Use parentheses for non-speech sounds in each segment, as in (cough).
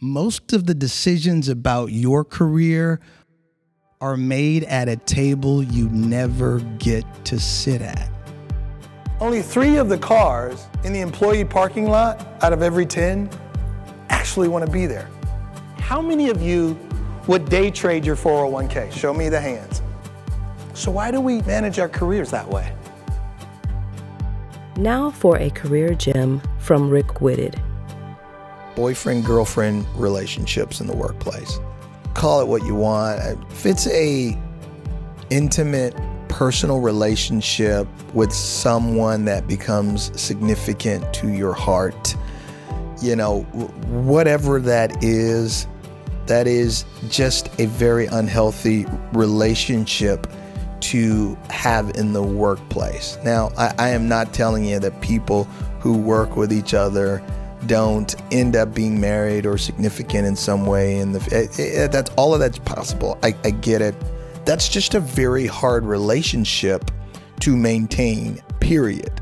most of the decisions about your career are made at a table you never get to sit at. Only three of the cars in the employee parking lot out of every 10 actually want to be there. How many of you would day trade your 401k? Show me the hands. So, why do we manage our careers that way? Now for a career gem from Rick Whitted. Boyfriend girlfriend relationships in the workplace. Call it what you want. If it's a intimate personal relationship with someone that becomes significant to your heart, you know, whatever that is, that is just a very unhealthy relationship to have in the workplace. Now, I, I, am not telling you that people who work with each other don't end up being married or significant in some way. And it, it, that's all of that's possible. I, I get it. That's just a very hard relationship to maintain. Period.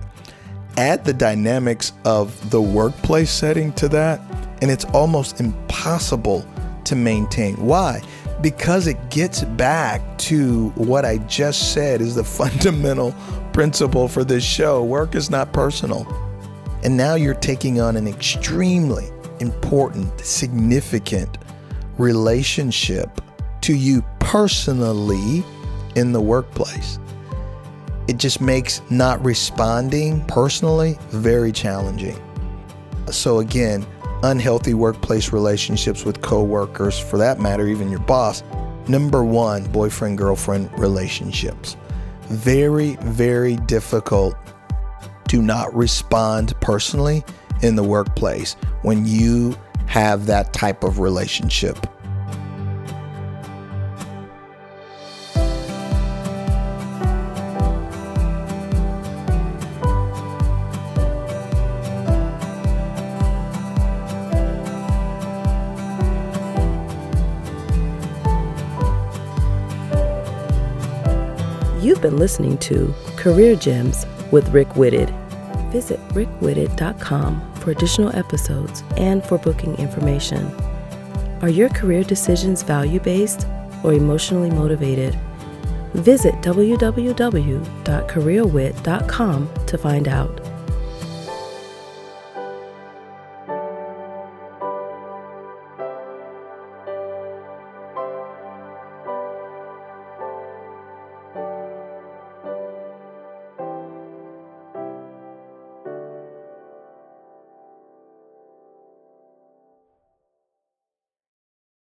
Add the dynamics of the workplace setting to that, and it's almost impossible to maintain. Why? because it gets back to what I just said is the (laughs) fundamental principle for this show. Work is not personal. And now you're taking on an extremely important, significant relationship to you personally in the workplace. It just makes not responding personally very challenging. So, again, unhealthy workplace relationships with coworkers, for that matter, even your boss. Number one, boyfriend girlfriend relationships. Very, very difficult to not respond personally in the workplace when you have that type of relationship. You've been listening to Career Gems with Rick Whitted. Visit rickwhitted.com for additional episodes and for booking information. Are your career decisions value based or emotionally motivated? Visit www.careerwit.com to find out.